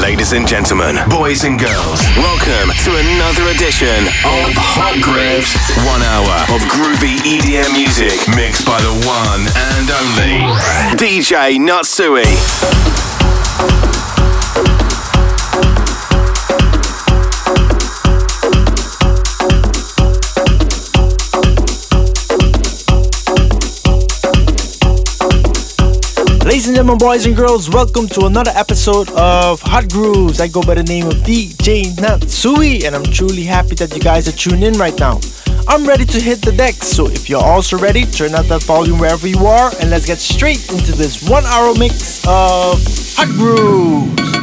Ladies and gentlemen, boys and girls, welcome to another edition of Hot Grooves. One hour of groovy EDM music mixed by the one and only DJ Natsuj. And gentlemen, boys and girls, welcome to another episode of Hot Grooves. I go by the name of DJ Natsuj, and I'm truly happy that you guys are tuned in right now. I'm ready to hit the deck, so if you're also ready, turn up that volume wherever you are, and let's get straight into this one hour mix of Hot Grooves.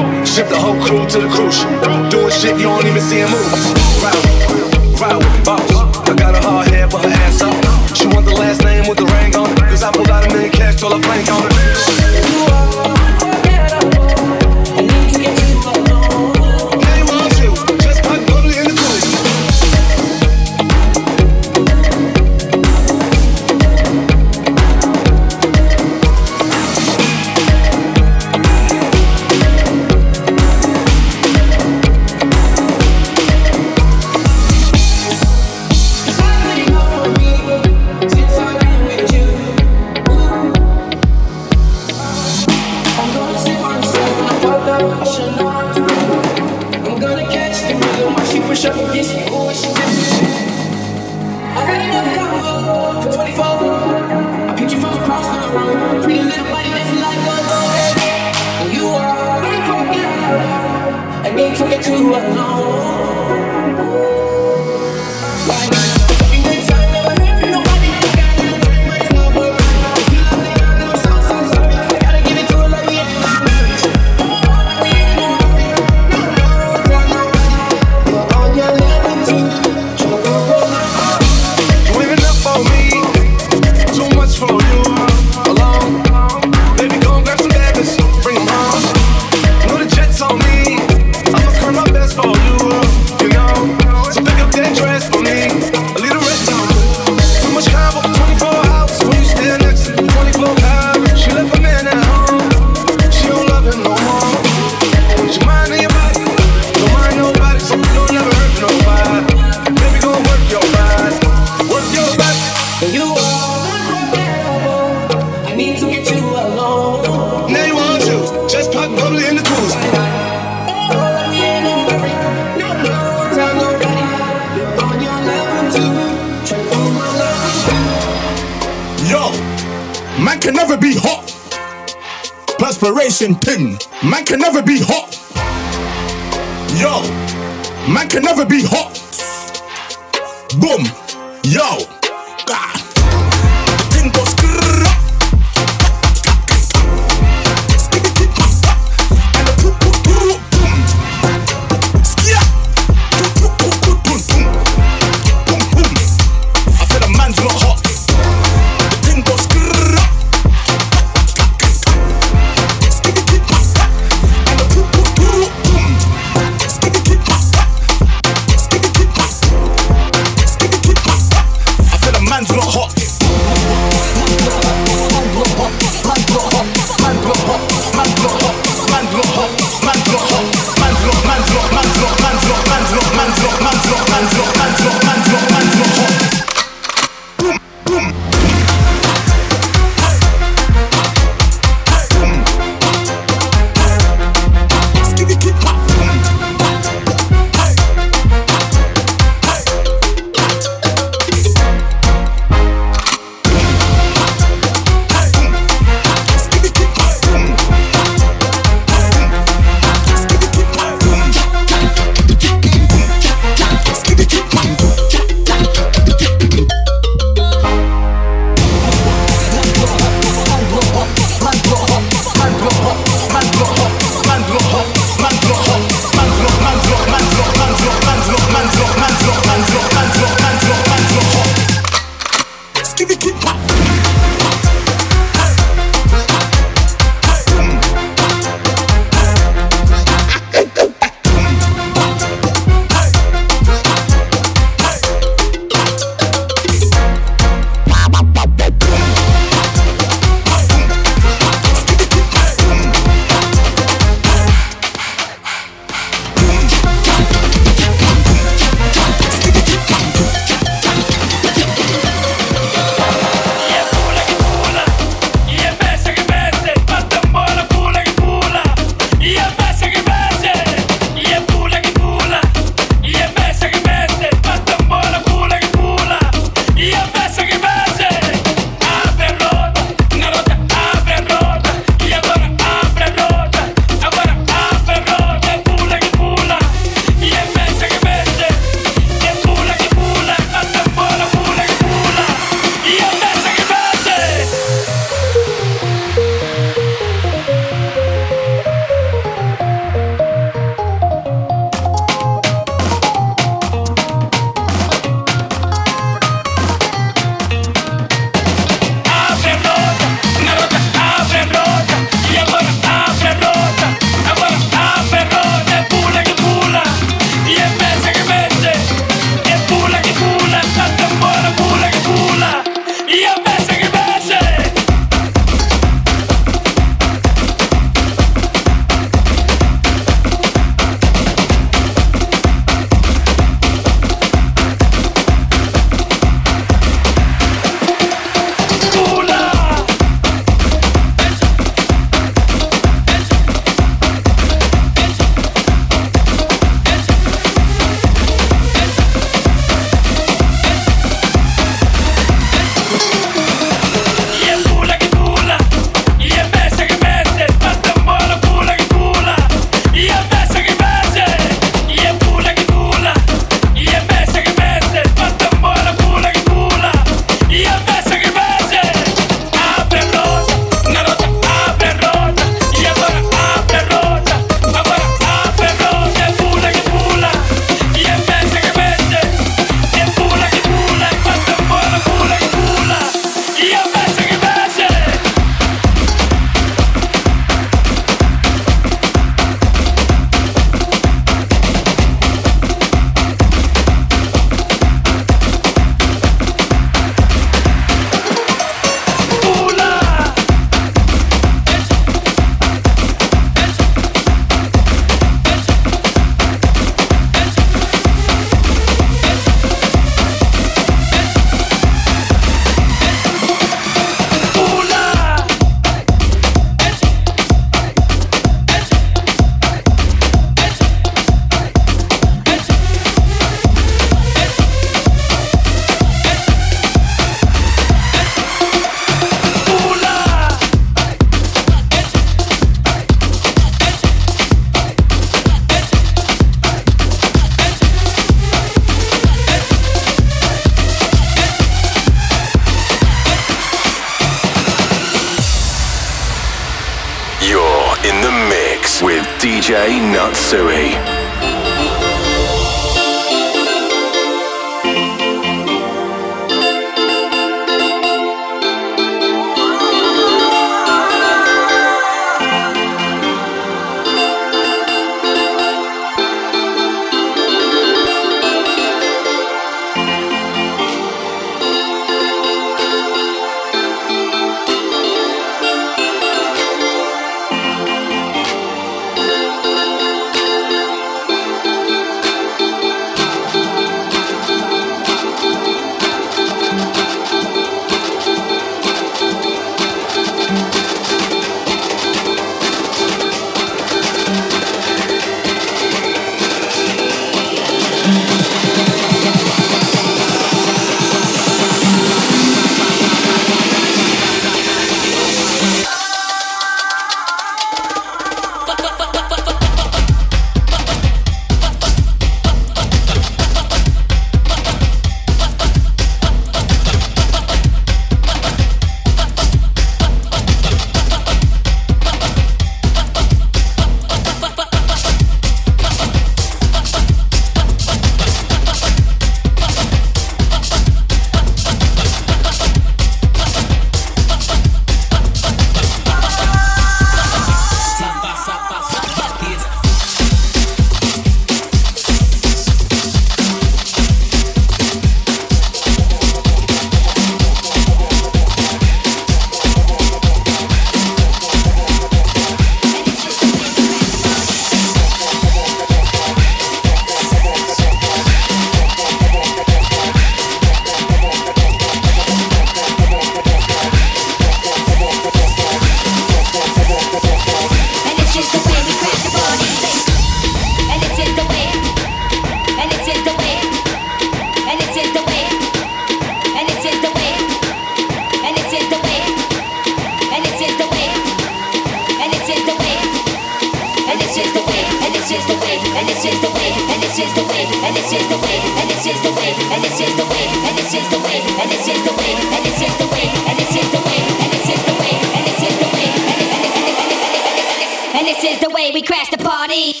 This is the way we crash the party.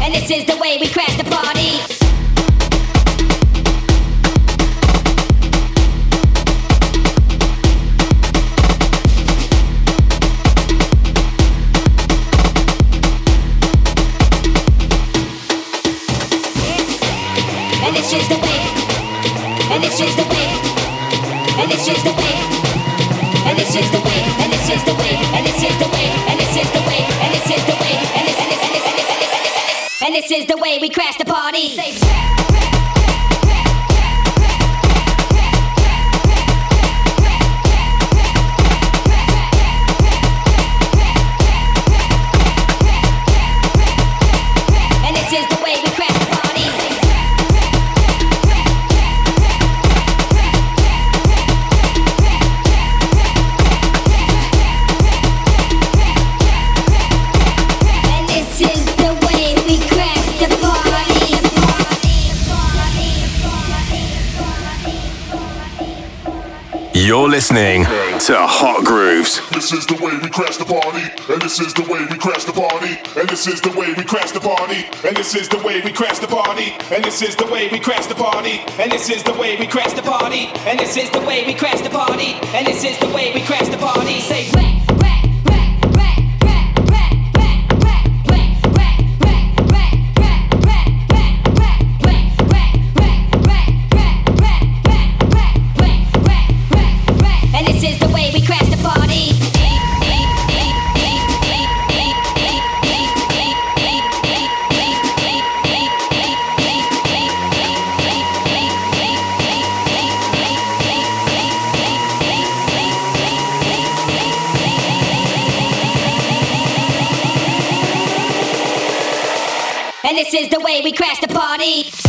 And this is the way we crash. You're listening to Hot Grooves. This is the way we crash the party, and this is the way we crash the party, and this is the way we crash the party, and this is the way we crash the party, and this is the way we crash the party, and this is the way we crash the party, and this is the way we crash the party, and this is the way we crash the party. Say This is the way we crash the party.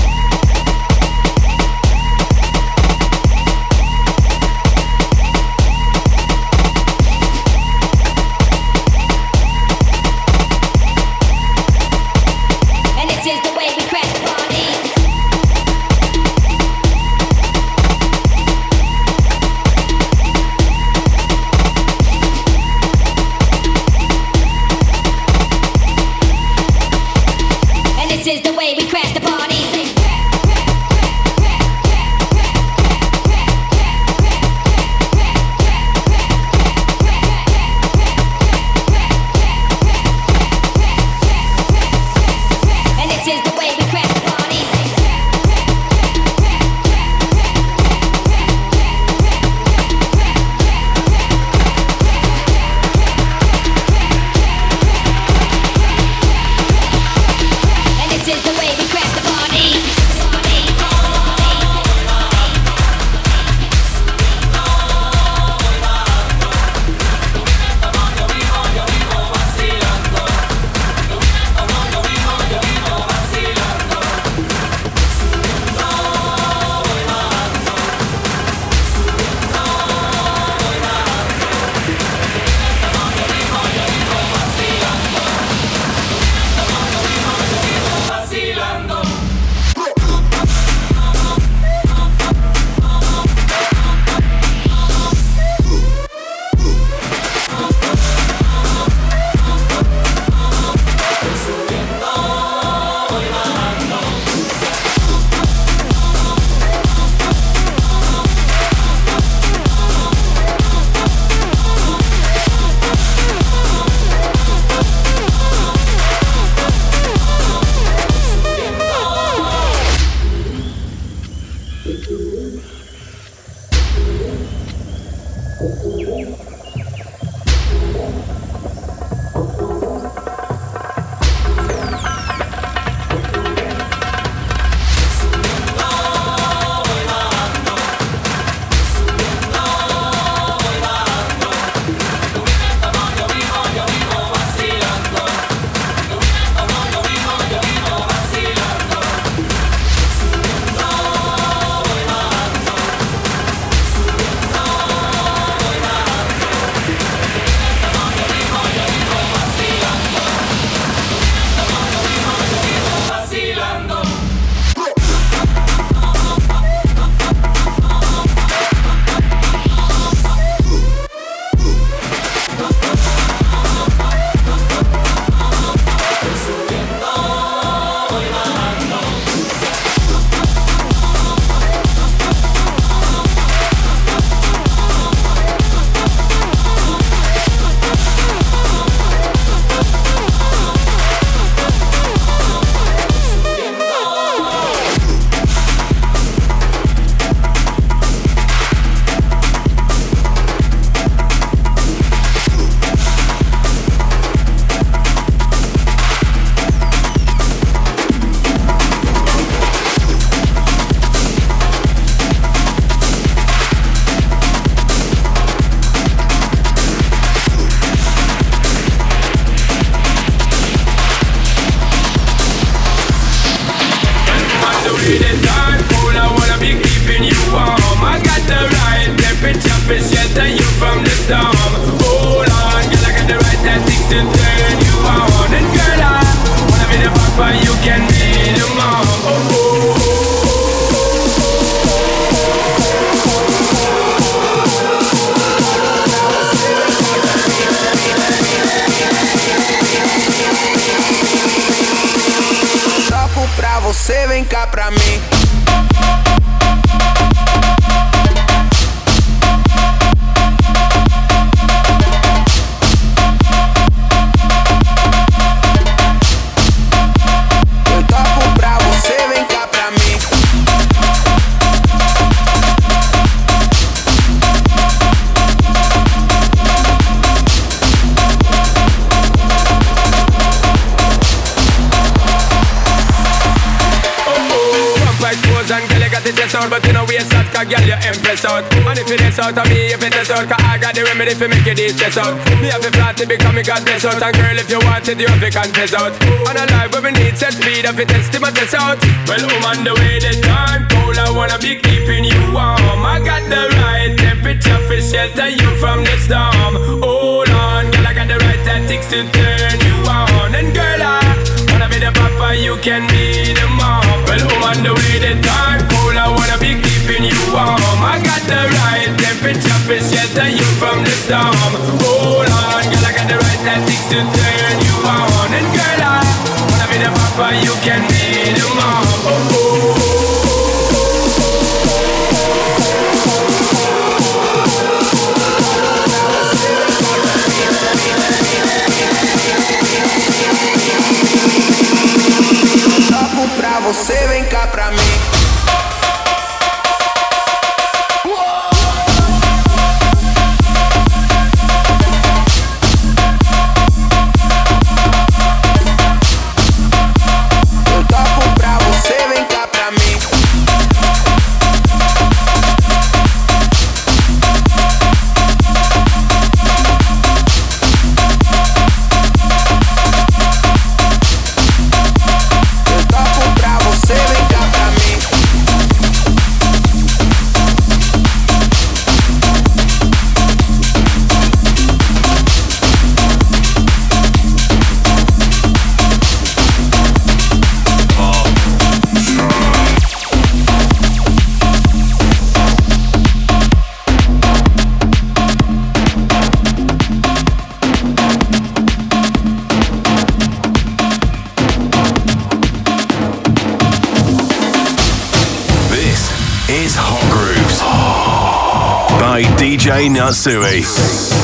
You de-stress out Me have a flat to become me God bless out. And girl, if you want it, you have to confess out. On a life where we need set speed If it test my test out. Well, I'm on the way, the time cold I wanna be keeping you warm. I got the right temperature for shelter you from the storm. Hold on, girl, I got the right tactics to turn you on. And girl, I wanna be the papa, you can be storm Hold on, girl, I got the right tactics to turn you on. And girl, I wanna be the but you can beat DJ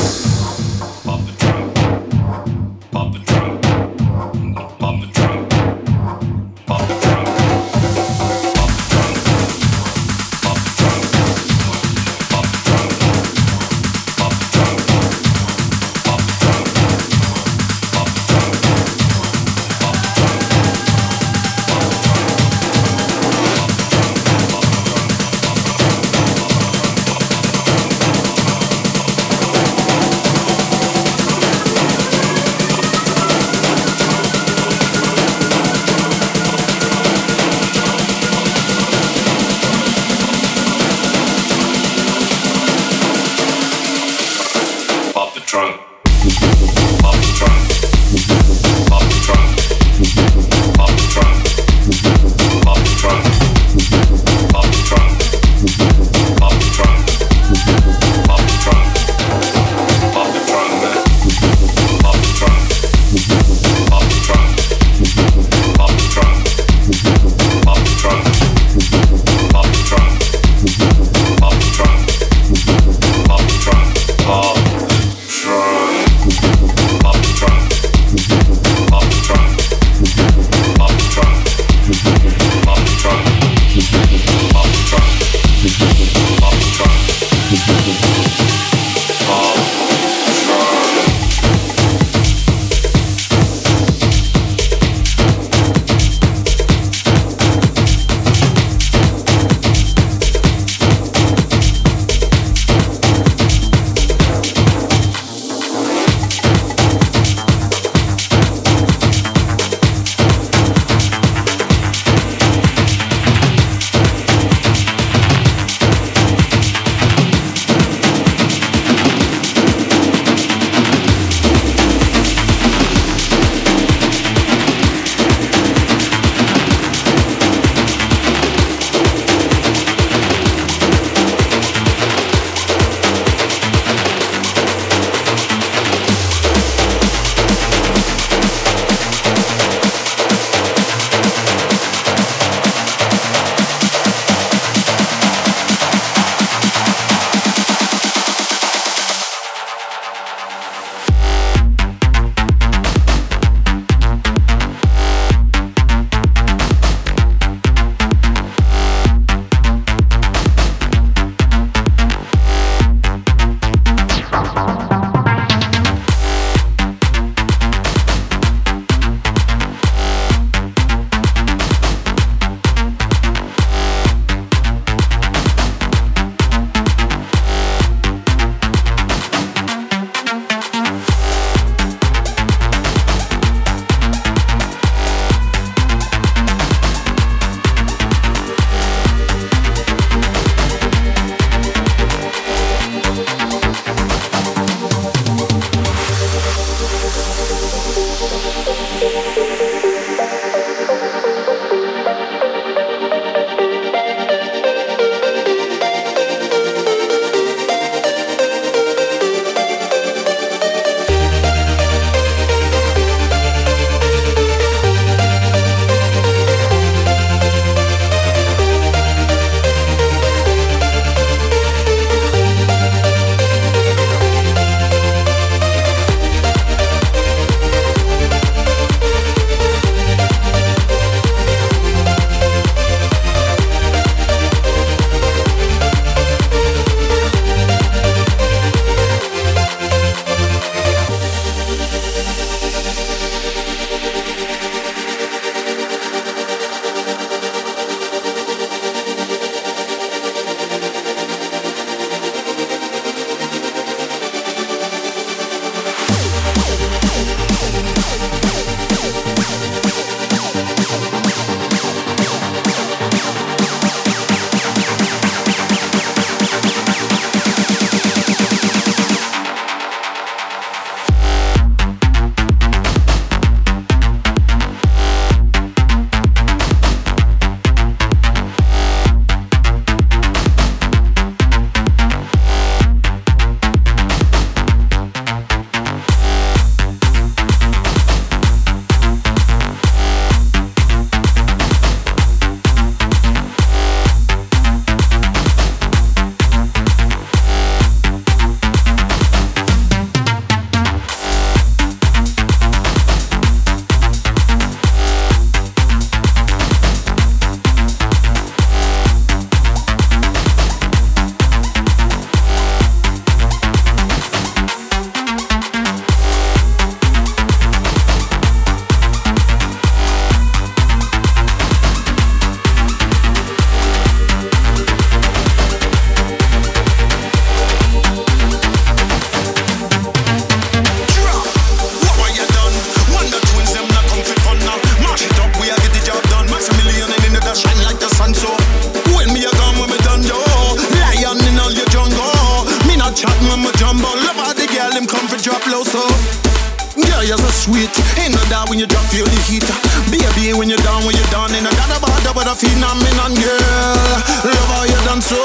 on in a got a bother with a phenomenon girl. Love how you dance so.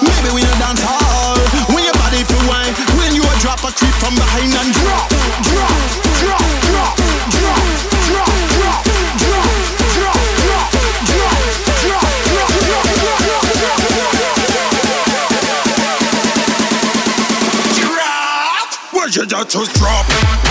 Maybe when you dance hall, when your body feel wine, when you a drop a creep from behind and drop, drop, drop, drop, drop, drop, drop, drop. You just drop.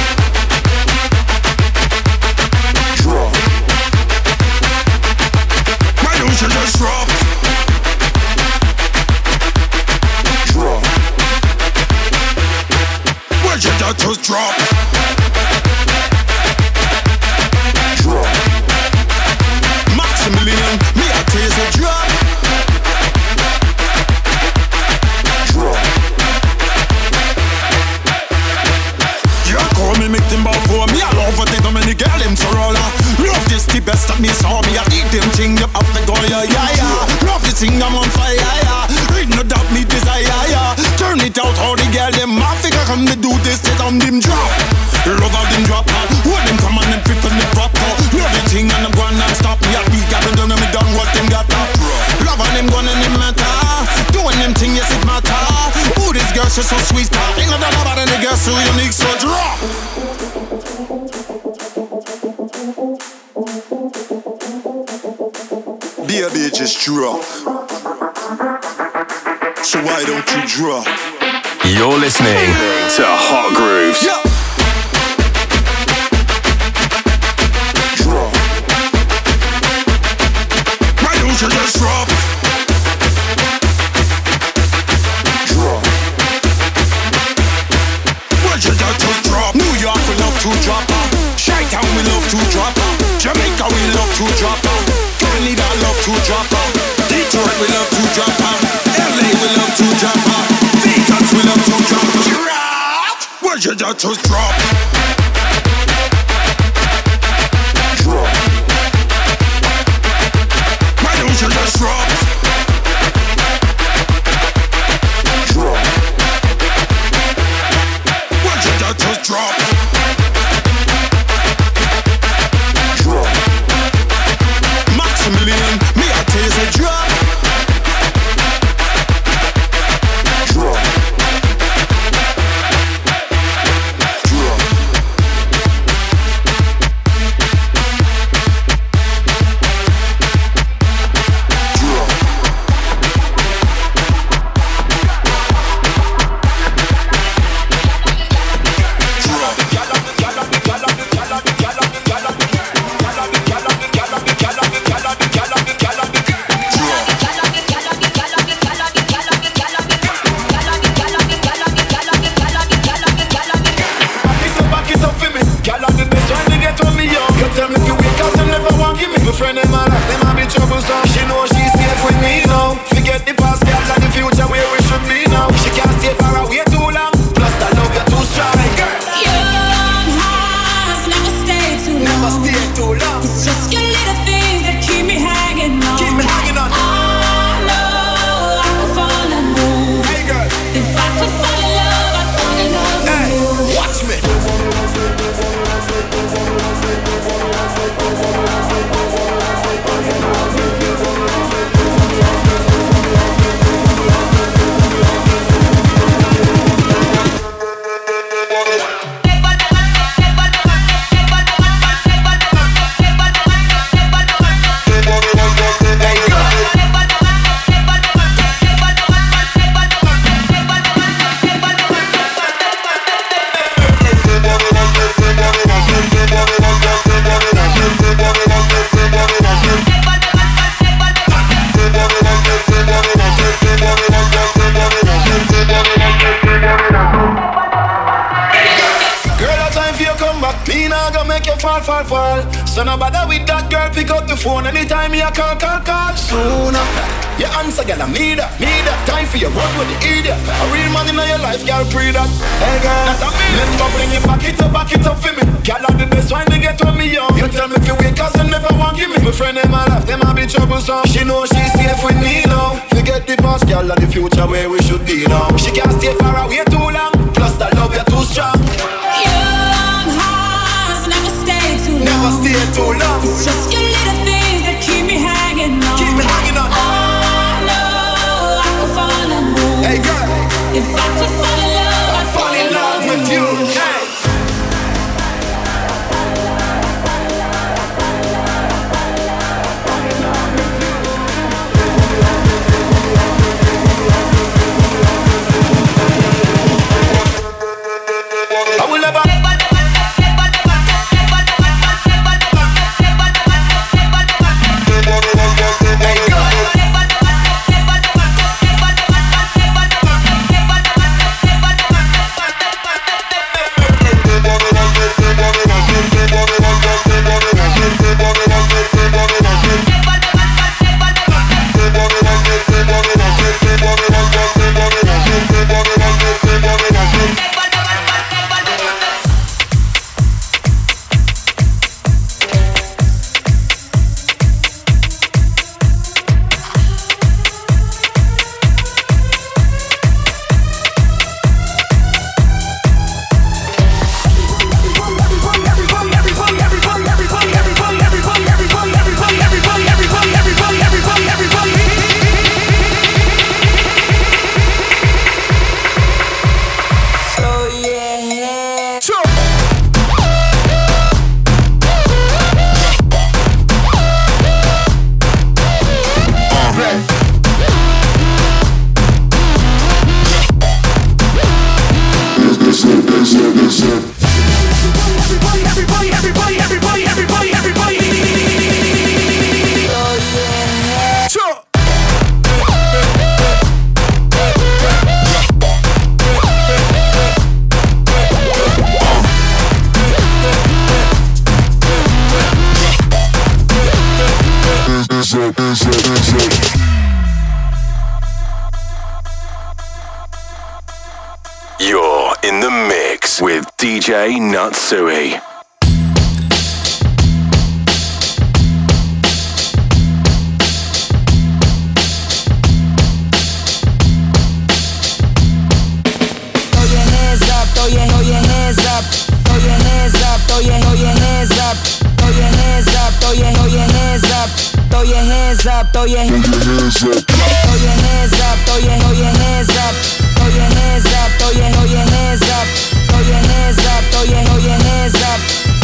come they do this, they down them drop. Love all them drop out. What them come and them fit on the prop out. Love the thing and them gone not stop me. I beat got them done and me done what them got up. Love all them gone and them matter. Doing them thing, yes it matter. Ooh, this girl she's so sweet. Ain't no doubt about any girl so unique, so drop. Baby, just drop. So why don't you drop? You're listening to Hot Grooves. Yeah. Drop. Why don't you just drop? Drop. Why you just drop? New York, we love to drop. Chi-town, we love to. Jamaica, we love to drop. Canada, love to drop. I just drop. Hands up, throw your, hands up, throw your, hands up, throw your hands up, throw your, throw your hands up, throw your hands up, throw your, throw your hands up,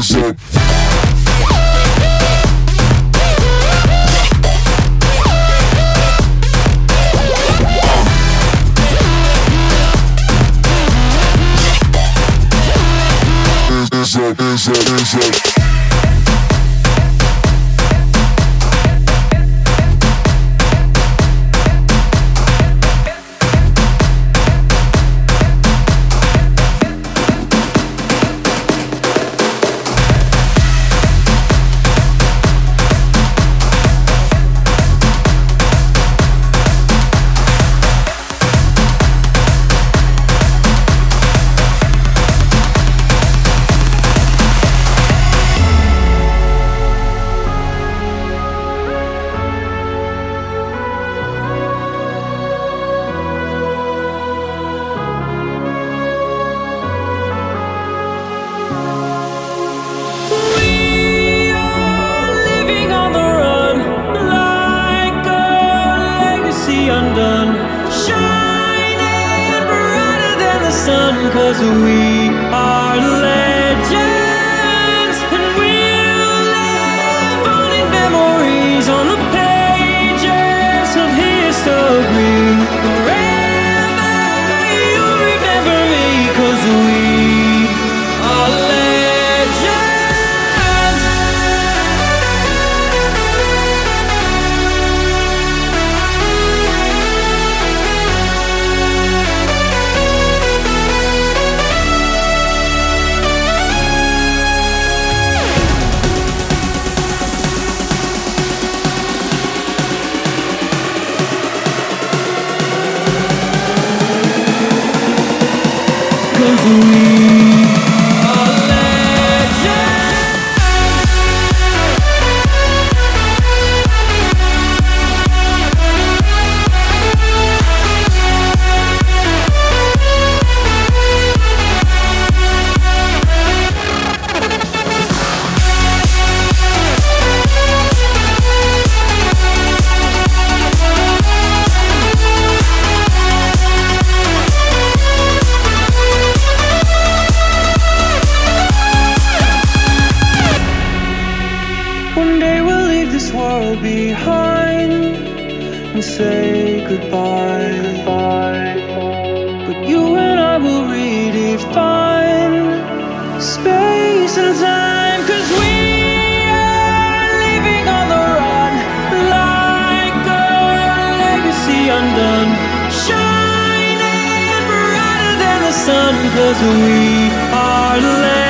hands is it, is it, is it? Cause we cause we are led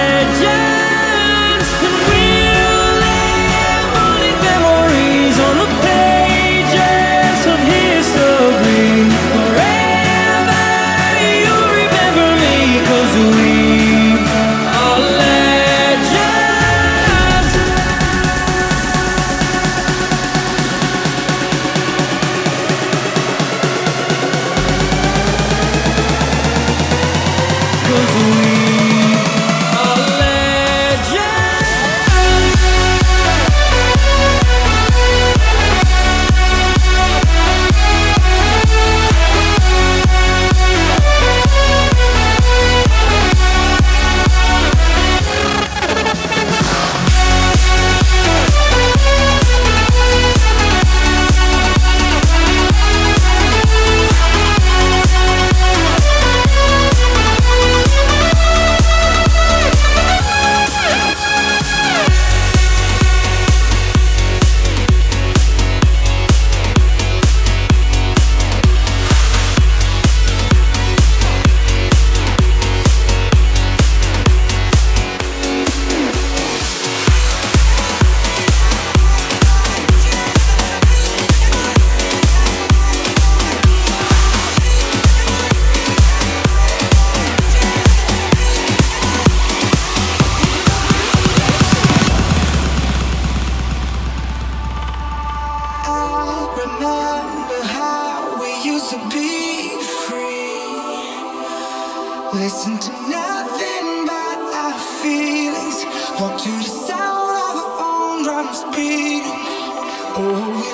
remember how we used to be free. Listen to nothing but our feelings. Walk to the sound of our own drums beating. Oh.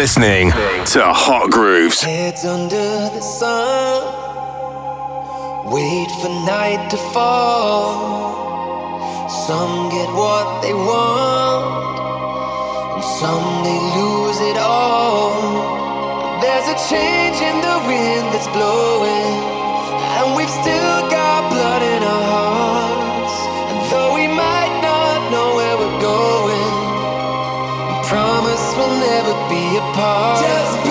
Listening to Hot Grooves. Heads under the sun, wait for night to fall. Some get what they want, and some they lose it all. There's a change in the wind that's blowing, and we've still got be apart. Just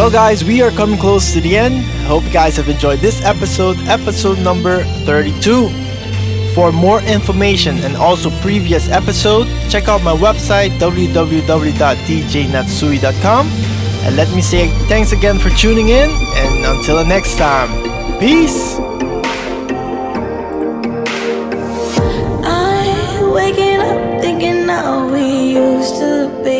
Well, guys, we are coming close to the end. Hope you guys have enjoyed this episode, episode number 32. For more information and also previous episode, check out my website www.djnatsuj.com. And let me say thanks again for tuning in, and until the next time, peace. I'm waking up thinking how we used to be.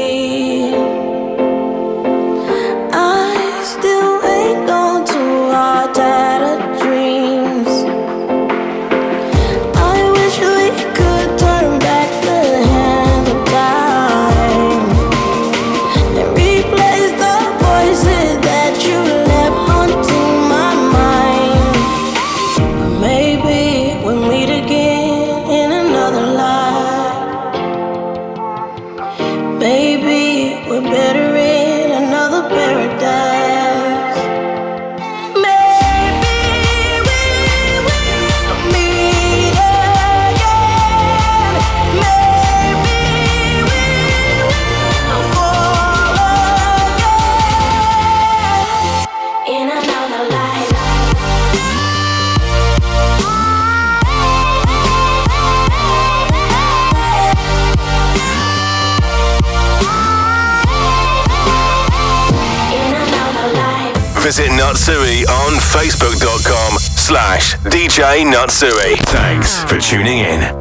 facebook.com slash DJ Natsuj. Thanks for tuning in.